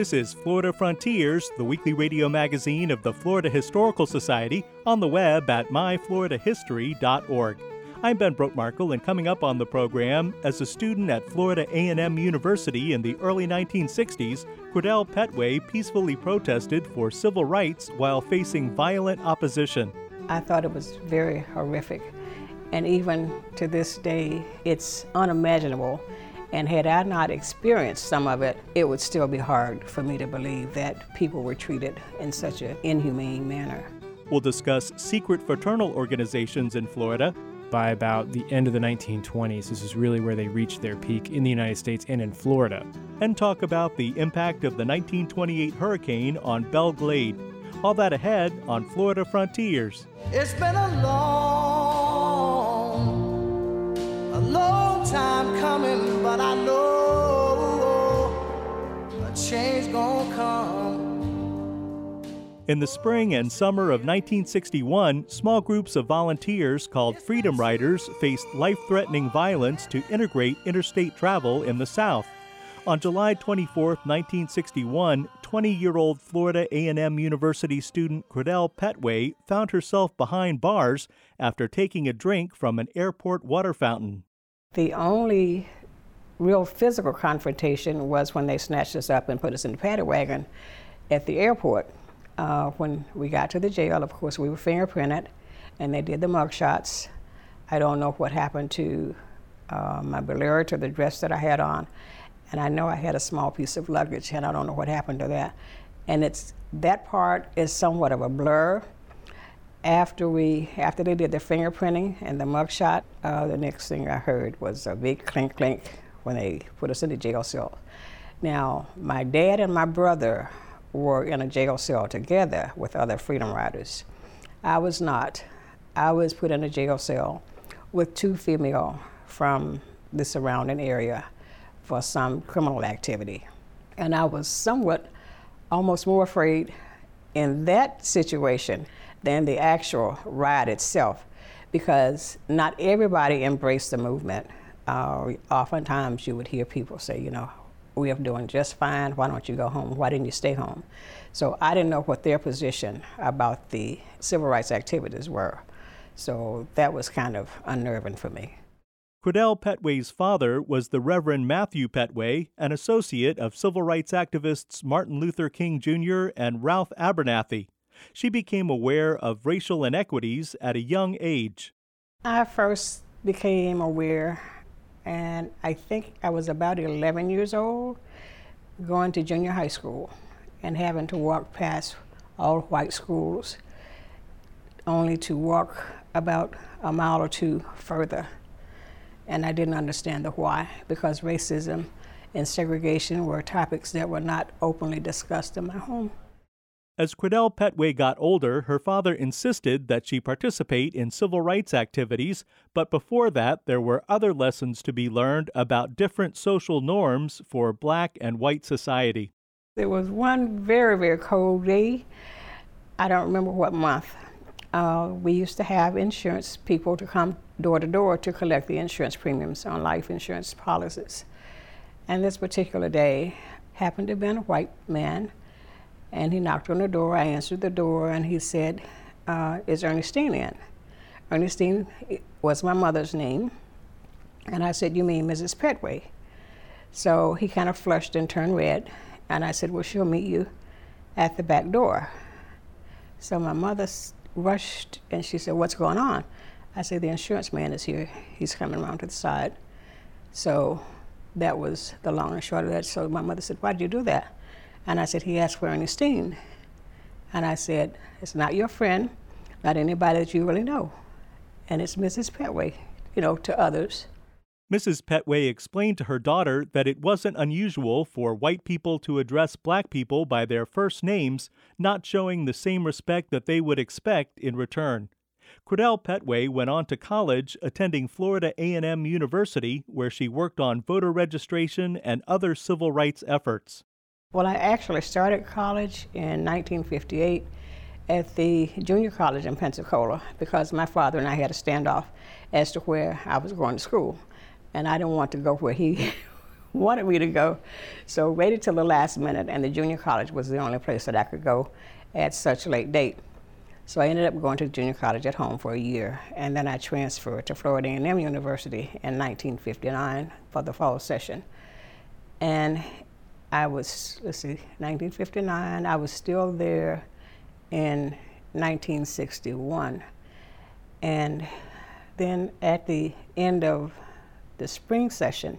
This is Florida Frontiers, the weekly radio magazine of the Florida Historical Society, on the web at myfloridahistory.org. I'm Ben Brotemarkle, and coming up on the program, as a student at Florida A&M University in the early 1960s, Kredelle Petway peacefully protested for civil rights while facing violent opposition. I thought it was very horrific, and even to this day, it's unimaginable and had I not experienced some of it, it would still be hard for me to believe that people were treated in such an inhumane manner. We'll discuss secret fraternal organizations in Florida. By about the end of the 1920s, this is really where they reached their peak in the United States and in Florida. And talk about the impact of the 1928 hurricane on Belle Glade. All that ahead on Florida Frontiers. It's been a long, time coming, but I know a change gonna come. In the spring and summer of 1961, small groups of volunteers called Freedom Riders faced life threatening violence to integrate interstate travel in the South. On July 24, 1961, 20-year-old Florida A&M University student Kredelle Petway found herself behind bars after taking a drink from an airport water fountain. The only real physical confrontation was when they snatched us up and put us in the paddy wagon at the airport. Uh, when we got to the jail, of course, we were fingerprinted, and they did the mug shots. I don't know what happened to uh, my bolero, to the dress that I had on, and I know I had a small piece of luggage, and I don't know what happened to that. And it's that part is somewhat of a blur. After we, after they did the fingerprinting and the mugshot, uh, the next thing I heard was a big clink clink when they put us in the jail cell. Now, my dad and my brother were in a jail cell together with other Freedom Riders. I was not. I was put in a jail cell with two female from the surrounding area for some criminal activity. And I was somewhat almost more afraid in that situation than the actual ride itself because not everybody embraced the movement. Uh, oftentimes you would hear people say, you know, we are doing just fine. Why don't you go home? Why didn't you stay home? So I didn't know what their position about the civil rights activities were. So that was kind of unnerving for me. Kredelle Petway's father was the Reverend Matthew Petway, an associate of civil rights activists Martin Luther King Jr. and Ralph Abernathy. She became aware of racial inequities at a young age. I first became aware, and I think I was about 11 years old, going to junior high school and having to walk past all white schools, only to walk about a mile or two further. And I didn't understand the why, because racism and segregation were topics that were not openly discussed in my home. As Kredelle Petway got older, her father insisted that she participate in civil rights activities, but before that, there were other lessons to be learned about different social norms for black and white society. There was one very, very cold day. I don't remember what month. Uh, we used to have insurance people to come door to door to collect the insurance premiums on life insurance policies. And this particular day happened to have been a white man and he knocked on the door. I answered the door, and he said, uh, Is Ernestine in? Ernestine was my mother's name. And I said, You mean Mrs. Petway? So he kind of flushed and turned red. And I said, Well, she'll meet you at the back door. So my mother rushed and she said, What's going on? I said, The insurance man is here. He's coming around to the side. So that was the long and short of that. So my mother said, Why did you do that? And I said, he asked for Ernestine. And I said, it's not your friend, not anybody that you really know. And it's Mrs. Petway. you know, to others. Mrs. Petway explained to her daughter that it wasn't unusual for white people to address black people by their first names, not showing the same respect that they would expect in return. Kredelle Petway went on to college, attending Florida A&M University, where she worked on voter registration and other civil rights efforts. Well, I actually started college in 1958 at the junior college in Pensacola because my father and I had a standoff as to where I was going to school and I didn't want to go where he wanted me to go. So waited till the last minute, and the junior college was the only place that I could go at such a late date. So I ended up going to junior college at home for a year, and then I transferred to Florida A&M University in 1959 for the fall session. And I was, let's see, 1959, I was still there in 1961. And then at the end of the spring session,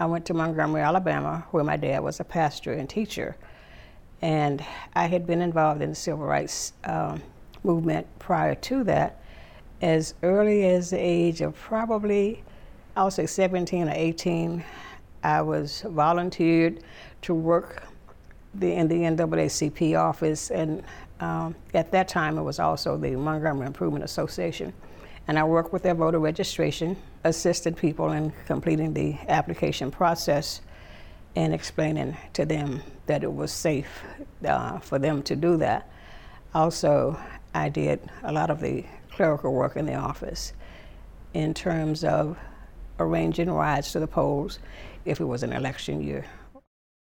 I went to Montgomery, Alabama, where my dad was a pastor and teacher. And I had been involved in the civil rights um, movement prior to that, as early as the age of probably, I would say 17 or 18. I was volunteered to work the, in the NAACP office, and um, at that time it was also the Montgomery Improvement Association and I worked with their voter registration, assisted people in completing the application process, and explaining to them that it was safe uh, for them to do that. Also, I did a lot of the clerical work in the office in terms of arranging rides to the polls if it was an election year.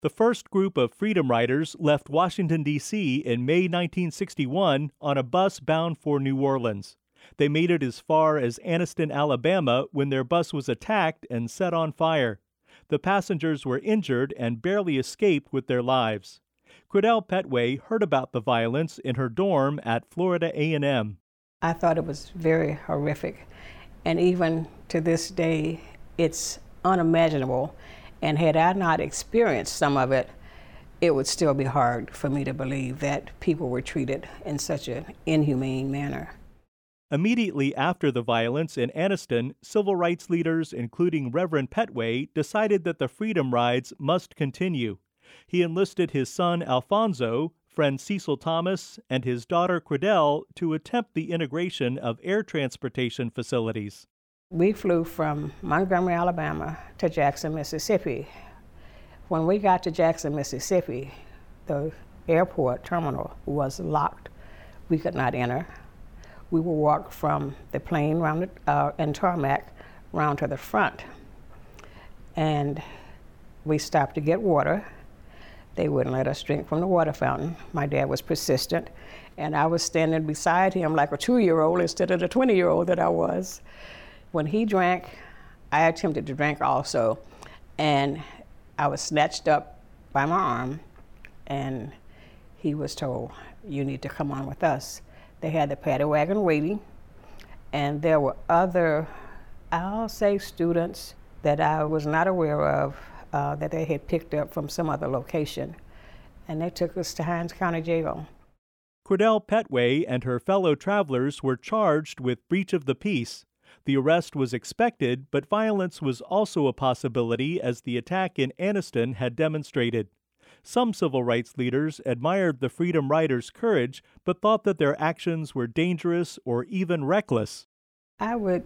The first group of Freedom Riders left Washington, D.C. in May 1961 on a bus bound for New Orleans. They made it as far as Anniston, Alabama, when their bus was attacked and set on fire. The passengers were injured and barely escaped with their lives. Kredelle Petway heard about the violence in her dorm at Florida A&M. I thought it was very horrific, and even to this day, it's unimaginable. And had I not experienced some of it, it would still be hard for me to believe that people were treated in such an inhumane manner. Immediately after the violence in Anniston, civil rights leaders, including Reverend Petway, decided that the freedom rides must continue. He enlisted his son Alfonso, friend Cecil Thomas, and his daughter Kredelle to attempt the integration of air transportation facilities. We flew from Montgomery, Alabama to Jackson, Mississippi. When we got to Jackson, Mississippi, the airport terminal was locked. We could not enter we would walk from the plane round the, uh, and tarmac round to the front. And we stopped to get water. They wouldn't let us drink from the water fountain. My dad was persistent, and I was standing beside him like a two year old instead of the 20 year old that I was. When he drank, I attempted to drink also, and I was snatched up by my arm, and he was told, You need to come on with us. They had the paddy wagon waiting, and there were other, I'll say, students that I was not aware of uh, that they had picked up from some other location, and they took us to Hinds County Jail. Kredelle Petway and her fellow travelers were charged with breach of the peace. The arrest was expected, but violence was also a possibility as the attack in Anniston had demonstrated. Some civil rights leaders admired the Freedom Riders' courage, but thought that their actions were dangerous or even reckless. I would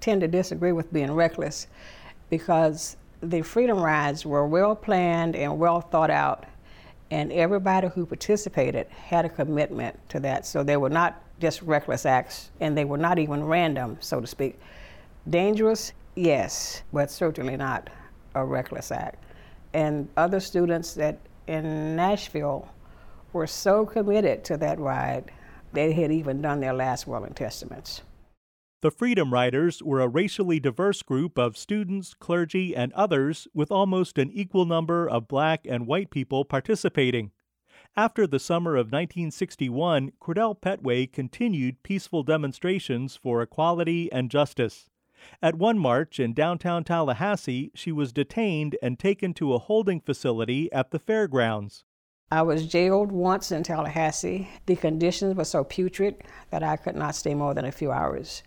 tend to disagree with being reckless because the Freedom Rides were well planned and well thought out, and everybody who participated had a commitment to that. So they were not just reckless acts, and they were not even random, so to speak. Dangerous, yes, but certainly not a reckless act. And other students that in Nashville were so committed to that ride, they had even done their last will and testaments. The Freedom Riders were a racially diverse group of students, clergy, and others, with almost an equal number of black and white people participating. After the summer of 1961, Kredelle Petway continued peaceful demonstrations for equality and justice. At one march in downtown Tallahassee, she was detained and taken to a holding facility at the fairgrounds. I was jailed once in Tallahassee. The conditions were so putrid that I could not stay more than a few hours.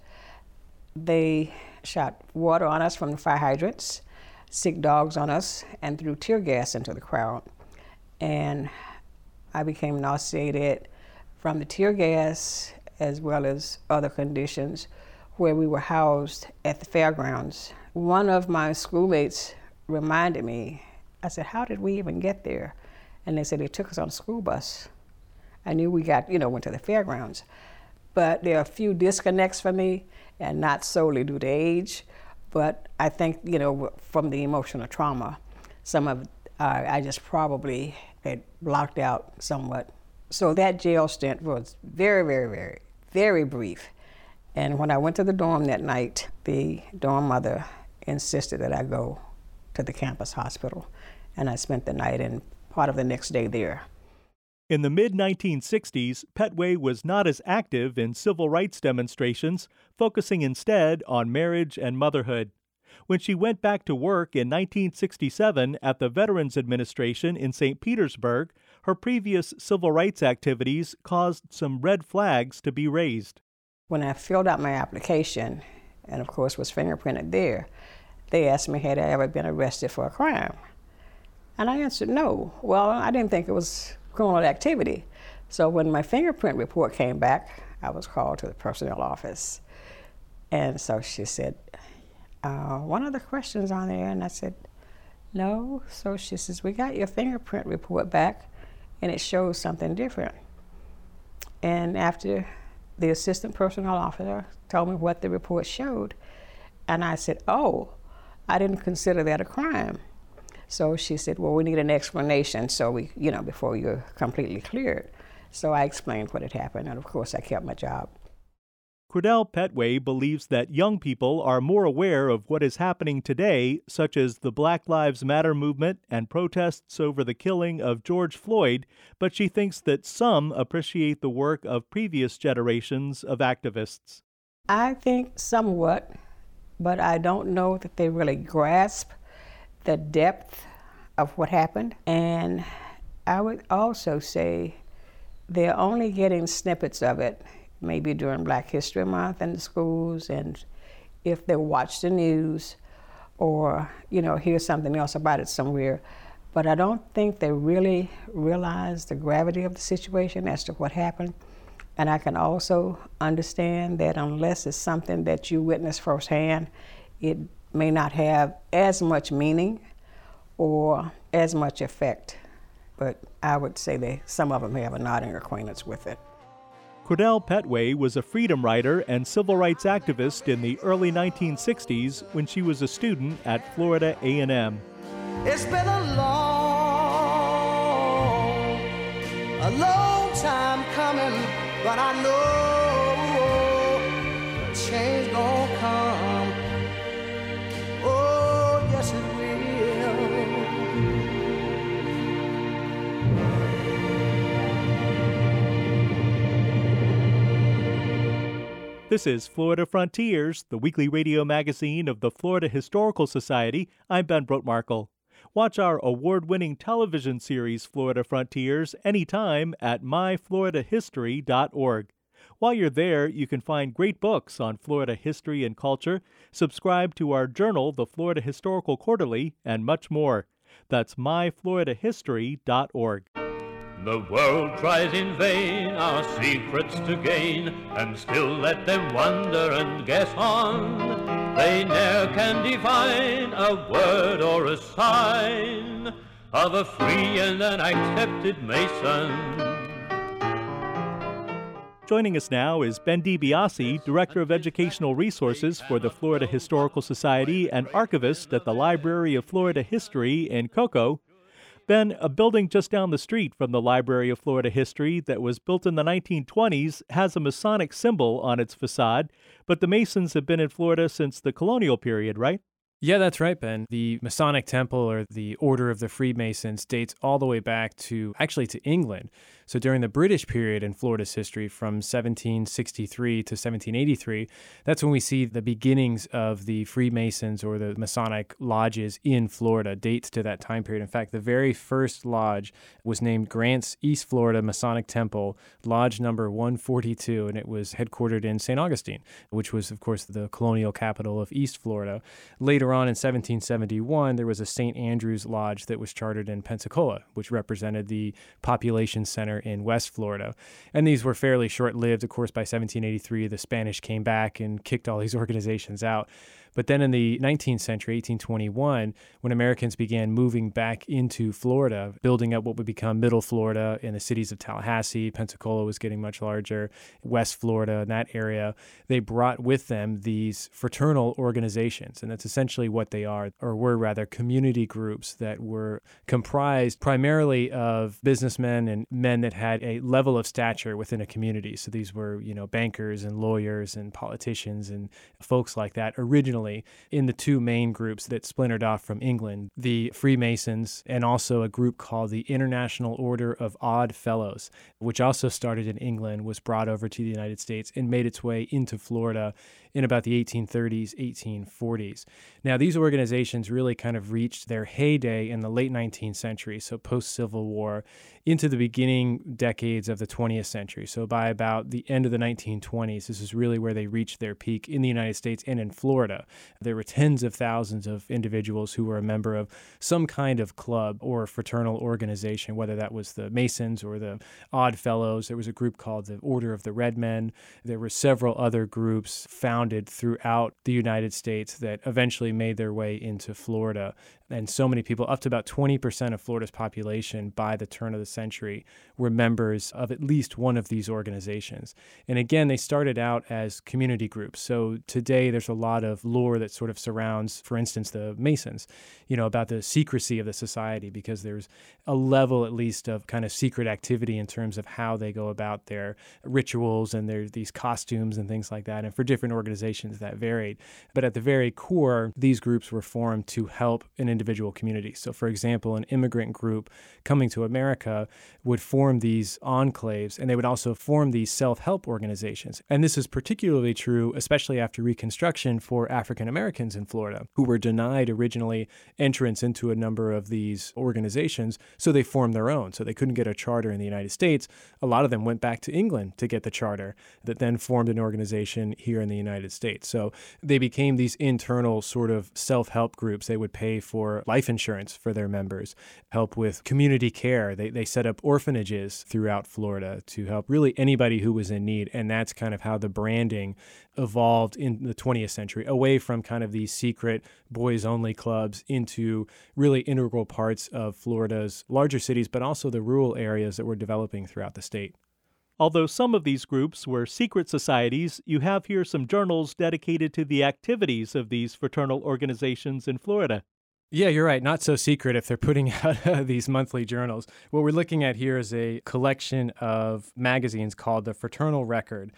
They shot water on us from the fire hydrants, sick dogs on us, and threw tear gas into the crowd. And I became nauseated from the tear gas as well as other conditions where we were housed at the fairgrounds. One of my schoolmates reminded me, I said, How did we even get there? And they said they took us on a school bus. I knew we got, you know, went to the fairgrounds. But there are a few disconnects for me, and not solely due to age, but I think, you know, from the emotional trauma, some of uh, I just probably had blocked out somewhat. So that jail stint was very, very, very, very brief. And when I went to the dorm that night, the dorm mother insisted that I go to the campus hospital. And I spent the night and part of the next day there. In the mid 1960s, Petway was not as active in civil rights demonstrations, focusing instead on marriage and motherhood. When she went back to work in 1967 at the Veterans Administration in St. Petersburg, her previous civil rights activities caused some red flags to be raised. When I filled out my application, and of course was fingerprinted there, they asked me had I ever been arrested for a crime. And I answered no. Well, I didn't think it was criminal activity. So when my fingerprint report came back, I was called to the personnel office. And so she said, uh, one of the questions on there, and I said, no. So she says, we got your fingerprint report back, and it shows something different. And after the assistant personnel officer told me what the report showed, and I said, oh, I didn't consider that a crime. So she said, well, we need an explanation so we, you know, before you're completely cleared. So I explained what had happened, and of course I kept my job. Kredelle Petway believes that young people are more aware of what is happening today, such as the Black Lives Matter movement and protests over the killing of George Floyd, but she thinks that some appreciate the work of previous generations of activists. I think somewhat, but I don't know that they really grasp the depth of what happened. And I would also say they're only getting snippets of it maybe during Black History Month in the schools, and if they watch the news or you know hear something else about it somewhere. But I don't think they really realize the gravity of the situation as to what happened. And I can also understand that unless it's something that you witness firsthand, it may not have as much meaning or as much effect. But I would say that some of them have a nodding acquaintance with it. Kredelle Petway was a freedom rider and civil rights activist in the early 1960s when she was a student at Florida A&M. It's been a long, a long time coming, but I know change gonna come. This is Florida Frontiers, the weekly radio magazine of the Florida Historical Society. I'm Ben Brotemarkle. Watch our award winning television series, Florida Frontiers, anytime at myfloridahistory.org. While you're there, you can find great books on Florida history and culture, subscribe to our journal, the Florida Historical Quarterly, and much more. That's myfloridahistory.org. The world tries in vain our secrets to gain, and still let them wonder and guess on. They ne'er can define a word or a sign of a free and an accepted Mason. Joining us now is Ben DiBiase, Director of Educational Resources for the Florida Historical Society and archivist at the Library of Florida History in Cocoa. Ben, a building just down the street from the Library of Florida History that was built in the 1920s has a Masonic symbol on its facade, but the Masons have been in Florida since the colonial period, right? Yeah, that's right, Ben. The Masonic Temple or the Order of the Freemasons dates all the way back to actually to England. So during the British period in Florida's history from 1763 to 1783, that's when we see the beginnings of the Freemasons or the Masonic lodges in Florida, dates to that time period. In fact, the very first lodge was named Grant's East Florida Masonic Temple, Lodge number 142, and it was headquartered in St. Augustine, which was, of course, the colonial capital of East Florida. Later on in 1771, there was a St. Andrew's Lodge that was chartered in Pensacola, which represented the population center in West Florida. And these were fairly short lived. Of course, by 1783, the Spanish came back and kicked all these organizations out. But then in the 19th century, 1821, when Americans began moving back into Florida, building up what would become Middle Florida in the cities of Tallahassee, Pensacola was getting much larger, West Florida, in that area, they brought with them these fraternal organizations. And that's essentially what they are, or were rather, community groups that were comprised primarily of businessmen and men that had a level of stature within a community. So these were, you know, bankers and lawyers and politicians and folks like that originally originally in the two main groups that splintered off from England the Freemasons and also a group called the International Order of Odd Fellows, which also started in England, was brought over to the United States, and made its way into Florida in about the 1830s, 1840s. Now, these organizations really kind of reached their heyday in the late 19th century, so post Civil War, into the beginning decades of the 20th century. So, by about the end of the 1920s, this is really where they reached their peak in the United States and in Florida. There were tens of thousands of individuals who were a member of some kind of club or fraternal organization, whether that was the Masons or the Odd Fellows. There was a group called the Order of the Red Men. There were several other groups found throughout the United States that eventually made their way into Florida and so many people, up to about 20% of Florida's population by the turn of the century, were members of at least one of these organizations. And again, they started out as community groups. So today there's a lot of lore that sort of surrounds, for instance, the Masons, you know, about the secrecy of the society, because there's a level at least of kind of secret activity in terms of how they go about their rituals and their these costumes and things like that. And for different organizations that varied. But at the very core, these groups were formed to help an individual communities. So, for example, an immigrant group coming to America would form these enclaves and they would also form these self help organizations. And this is particularly true, especially after Reconstruction, for African Americans in Florida who were denied originally entrance into a number of these organizations. So they formed their own. So they couldn't get a charter in the United States. A lot of them went back to England to get the charter that then formed an organization here in the United States. So they became these internal sort of self help groups. They would pay for for life insurance for their members, help with community care. They, they set up orphanages throughout Florida to help really anybody who was in need. And that's kind of how the branding evolved in the 20th century, away from kind of these secret boys only clubs into really integral parts of Florida's larger cities, but also the rural areas that were developing throughout the state. Although some of these groups were secret societies, you have here some journals dedicated to the activities of these fraternal organizations in Florida. Yeah, you're right. Not so secret if they're putting out uh, these monthly journals. What we're looking at here is a collection of magazines called the Fraternal Record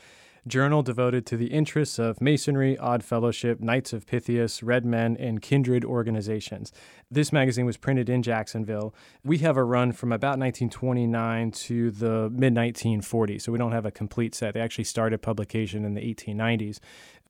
journal devoted to the interests of Masonry, Odd Fellowship, Knights of Pythias, Red Men, and kindred organizations. This magazine was printed in Jacksonville. We have a run from about 1929 to the mid 1940s, so we don't have a complete set. They actually started publication in the 1890s.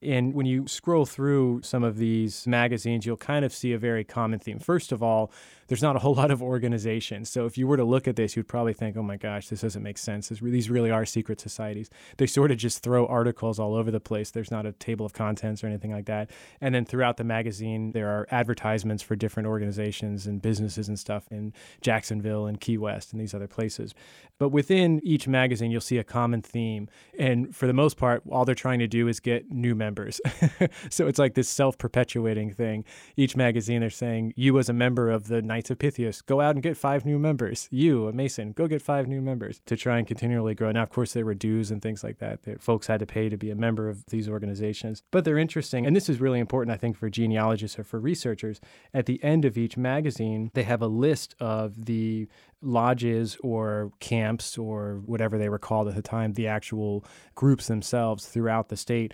And when you scroll through some of these magazines, you'll kind of see a very common theme. First of all, there's not a whole lot of organizations. So if you were to look at this, you'd probably think, oh my gosh, this doesn't make sense. These really are secret societies. They sort of just throw articles all over the place. There's not a table of contents or anything like that. And then throughout the magazine, there are advertisements for different organizations and businesses and stuff in Jacksonville and Key West and these other places. But within each magazine, you'll see a common theme. And for the most part, all they're trying to do is get new members. so it's like this self perpetuating thing. Each magazine, they're saying, you as a member of the Knights of Pythias, go out and get five new members. You, a Mason, go get five new members to try and continually grow. Now, of course, there were dues and things like that that folks had to pay to be a member of these organizations, but they're interesting. And this is really important, I think, for genealogists or for researchers. At the end of each magazine, they have a list of the lodges or camps or whatever they were called at the time, the actual groups themselves throughout the state.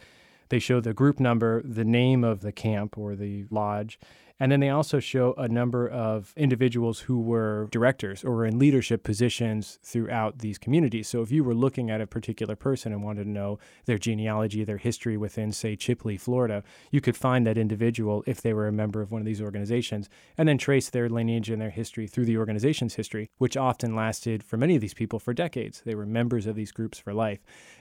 They show the group number, the name of the camp or the lodge, And then they also show a number of individuals who were directors or were in leadership positions throughout these communities. So if you were looking at a particular person and wanted to know their genealogy, their history within, say, Chipley, Florida, you could find that individual if they were a member of one of these organizations and then trace their lineage and their history through the organization's history, which often lasted for many of these people for decades. They were members of these groups for life.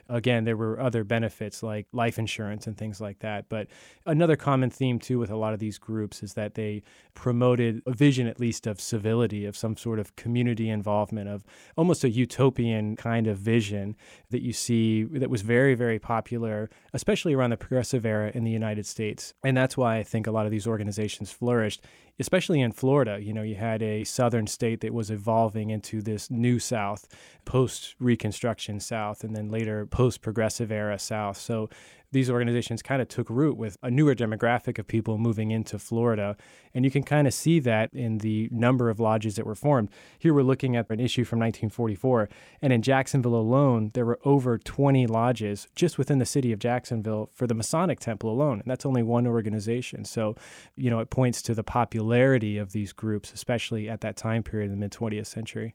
Again, there were other benefits like life insurance and things like that. But another common theme, too, with a lot of these groups is that they promoted a vision, at least, of civility, of some sort of community involvement, of almost a utopian kind of vision that you see that was very, very popular, especially around the progressive era in the United States. And that's why I think a lot of these organizations flourished especially in Florida. You know, you had a southern state that was evolving into this new South, post Reconstruction South, and then later post Progressive era South. So these organizations kind of took root with a newer demographic of people moving into Florida. And you can kind of see that in the number of lodges that were formed. Here we're looking at an issue from 1944. And in Jacksonville alone, there were over 20 lodges just within the city of Jacksonville for the Masonic Temple alone. And that's only one organization. So, you know, it points to the popularity of these groups, especially at that time period in the mid 20th century.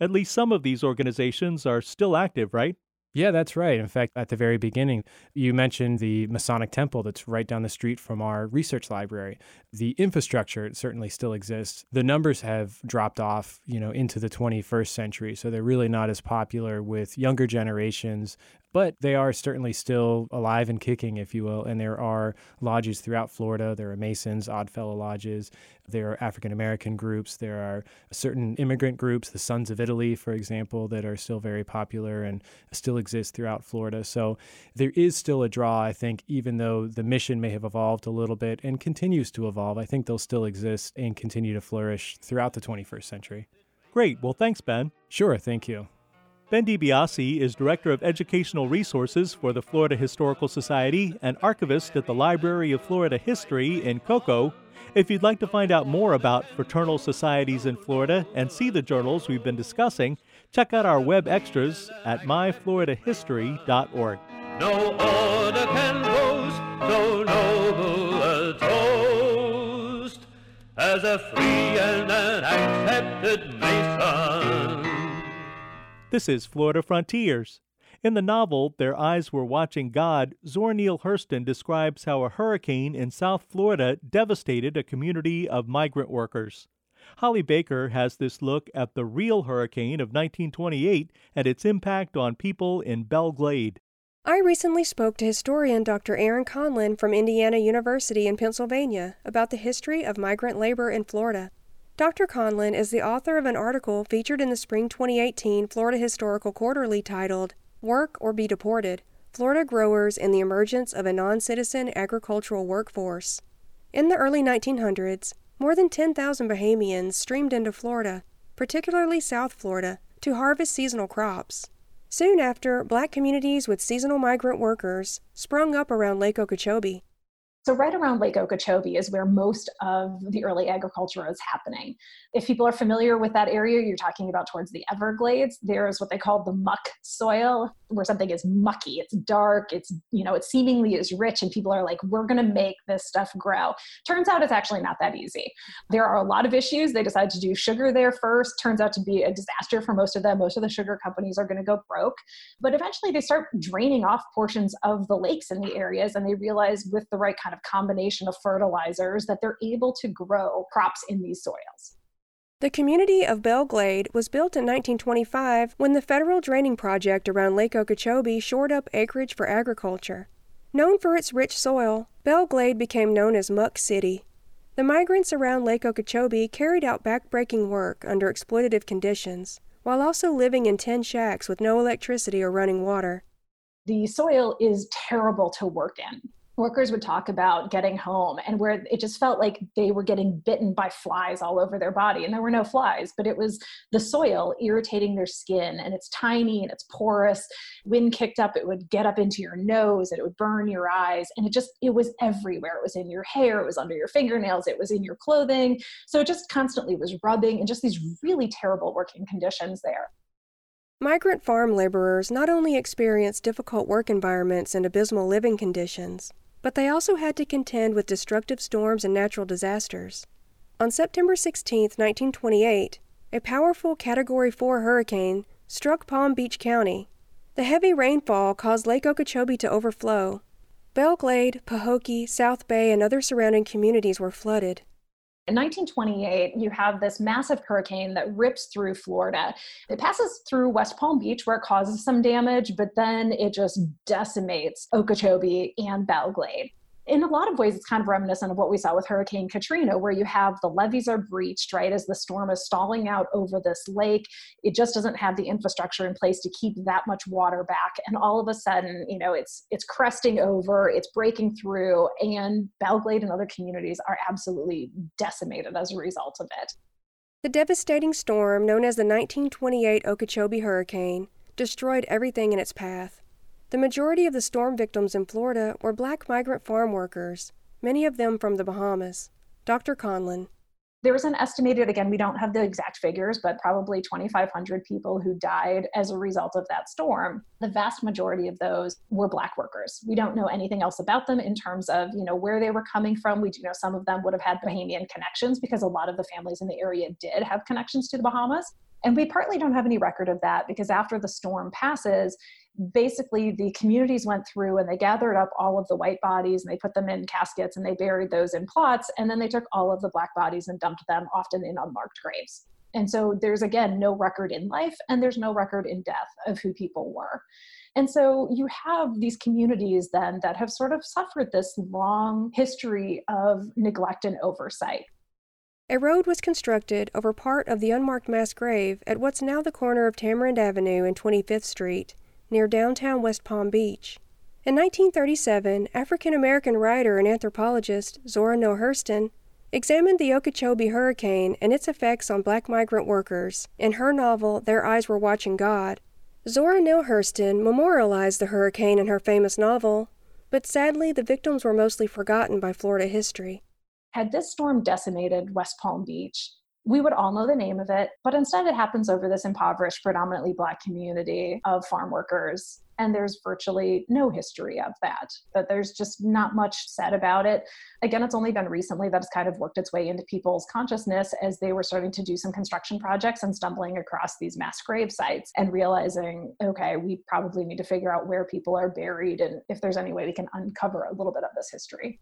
At least some of these organizations are still active, right? Yeah, that's right. In fact, at the very beginning, you mentioned the Masonic Temple that's right down the street from our research library. The infrastructure certainly still exists. The numbers have dropped off, you know, into the 21st century, so they're really not as popular with younger generations but they are certainly still alive and kicking, if you will. And there are lodges throughout Florida. There are Masons, Oddfellow lodges. There are African American groups. There are certain immigrant groups, the Sons of Italy, for example, that are still very popular and still exist throughout Florida. So there is still a draw, I think, even though the mission may have evolved a little bit and continues to evolve. I think they'll still exist and continue to flourish throughout the 21st century. Great. Well, thanks, Ben. Sure. Thank you. Ben DiBiase is Director of Educational Resources for the Florida Historical Society and archivist at the Library of Florida History in Cocoa. If you'd like to find out more about fraternal societies in Florida and see the journals we've been discussing, check out our web extras at myfloridahistory.org. No order can so noble a toast as a free and an accepted Mason. This is Florida Frontiers. In the novel, Their Eyes Were Watching God, Zora Neale Hurston describes how a hurricane in South Florida devastated a community of migrant workers. Holly Baker has this look at the real hurricane of 1928 and its impact on people in Belle Glade. I recently spoke to historian Dr. Erin Conlin from Indiana University in Pennsylvania about the history of migrant labor in Florida. Dr. Conlin is the author of an article featured in the spring 2018 Florida Historical Quarterly titled Work or Be Deported Florida Growers and the Emergence of a Non Citizen Agricultural Workforce. In the early 1900s, more than 10,000 Bahamians streamed into Florida, particularly South Florida, to harvest seasonal crops. Soon after, black communities with seasonal migrant workers sprung up around Lake Okeechobee. So, right around Lake Okeechobee is where most of the early agriculture is happening. If people are familiar with that area, you're talking about towards the Everglades. There is what they call the muck soil, where something is mucky, it's dark, it's, you know, it seemingly is rich, and people are like, we're going to make this stuff grow. Turns out it's actually not that easy. There are a lot of issues. They decided to do sugar there first. Turns out to be a disaster for most of them. Most of the sugar companies are going to go broke. But eventually they start draining off portions of the lakes in the areas, and they realize with the right kind kind of combination of fertilizers that they're able to grow crops in these soils. The community of Belle Glade was built in 1925 when the federal draining project around Lake Okeechobee shored up acreage for agriculture. Known for its rich soil, Belle Glade became known as Muck City. The migrants around Lake Okeechobee carried out backbreaking work under exploitative conditions, while also living in tin shacks with no electricity or running water. The soil is terrible to work in workers would talk about getting home and where it just felt like they were getting bitten by flies all over their body and there were no flies but it was the soil irritating their skin and it's tiny and it's porous. Wind kicked up it would get up into your nose and it would burn your eyes and it just it was everywhere. It was in your hair it was under your fingernails it was in your clothing. So it just constantly was rubbing and just these really terrible working conditions there. Migrant farm laborers not only experience difficult work environments and abysmal living conditions, but they also had to contend with destructive storms and natural disasters. On September 16, 1928, a powerful Category 4 hurricane struck Palm Beach County. The heavy rainfall caused Lake Okeechobee to overflow. Belle Glade, Pahokee, South Bay, and other surrounding communities were flooded. In 1928, you have this massive hurricane that rips through Florida. It passes through West Palm Beach where it causes some damage, but then it just decimates Okeechobee and Belle Glade in a lot of ways, it's kind of reminiscent of what we saw with Hurricane Katrina, where you have the levees are breached, right, as the storm is stalling out over this lake. It just doesn't have the infrastructure in place to keep that much water back. And all of a sudden, you know, it's it's cresting over, it's breaking through, and Belle Glade and other communities are absolutely decimated as a result of it. The devastating storm, known as the 1928 Okeechobee Hurricane, destroyed everything in its path. The majority of the storm victims in Florida were black migrant farm workers, many of them from the Bahamas. Dr. Conlin. There was an estimated, again, we don't have the exact figures, but probably 2,500 people who died as a result of that storm. The vast majority of those were Black workers. We don't know anything else about them in terms of, you know, where they were coming from. We do know some of them would have had Bahamian connections because a lot of the families in the area did have connections to the Bahamas. And we partly don't have any record of that because after the storm passes, basically the communities went through and they gathered up all of the white bodies and they put them in caskets and they buried those in plots and then they took all of the black bodies and dumped them often in unmarked graves. And so there's again no record in life and there's no record in death of who people were. And so you have these communities then that have sort of suffered this long history of neglect and oversight. A road was constructed over part of the unmarked mass grave at what's now the corner of Tamarind Avenue and 25th Street near downtown West Palm Beach. In 1937, African American writer and anthropologist Zora Neale Hurston examined the Okeechobee hurricane and its effects on black migrant workers in her novel Their Eyes Were Watching God. Zora Neale Hurston memorialized the hurricane in her famous novel, but sadly the victims were mostly forgotten by Florida history. Had this storm decimated West Palm Beach, we would all know the name of it, but instead it happens over this impoverished, predominantly Black community of farm workers. And there's virtually no history of that, that there's just not much said about it. Again, it's only been recently that it's kind of worked its way into people's consciousness as they were starting to do some construction projects and stumbling across these mass grave sites and realizing, okay, we probably need to figure out where people are buried and if there's any way we can uncover a little bit of this history.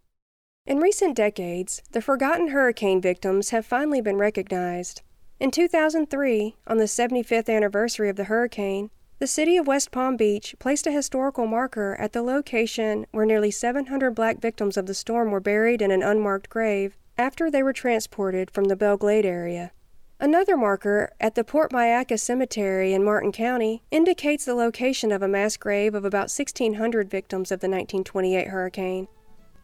In recent decades, the forgotten hurricane victims have finally been recognized. In 2003, on the 75th anniversary of the hurricane, the city of West Palm Beach placed a historical marker at the location where nearly 700 black victims of the storm were buried in an unmarked grave after they were transported from the Belle Glade area. Another marker at the Port Mayaca Cemetery in Martin County indicates the location of a mass grave of about 1,600 victims of the 1928 hurricane.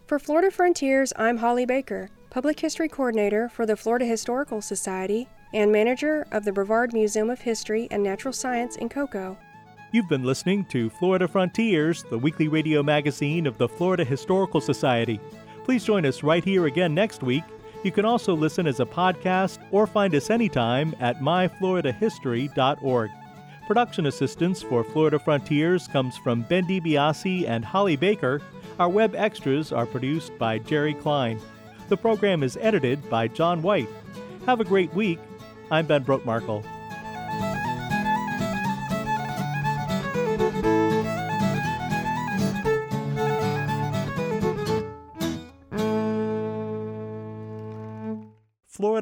For Florida Frontiers, I'm Holly Baker, Public History Coordinator for the Florida Historical Society and manager of the Brevard Museum of History and Natural Science in Cocoa. You've been listening to Florida Frontiers, the weekly radio magazine of the Florida Historical Society. Please join us right here again next week. You can also listen as a podcast or find us anytime at myfloridahistory.org. Production assistance for Florida Frontiers comes from Ben DiBiase and Holly Baker. Our web extras are produced by Jerry Klein. The program is edited by John White. Have a great week. I'm Ben Brotemarkle.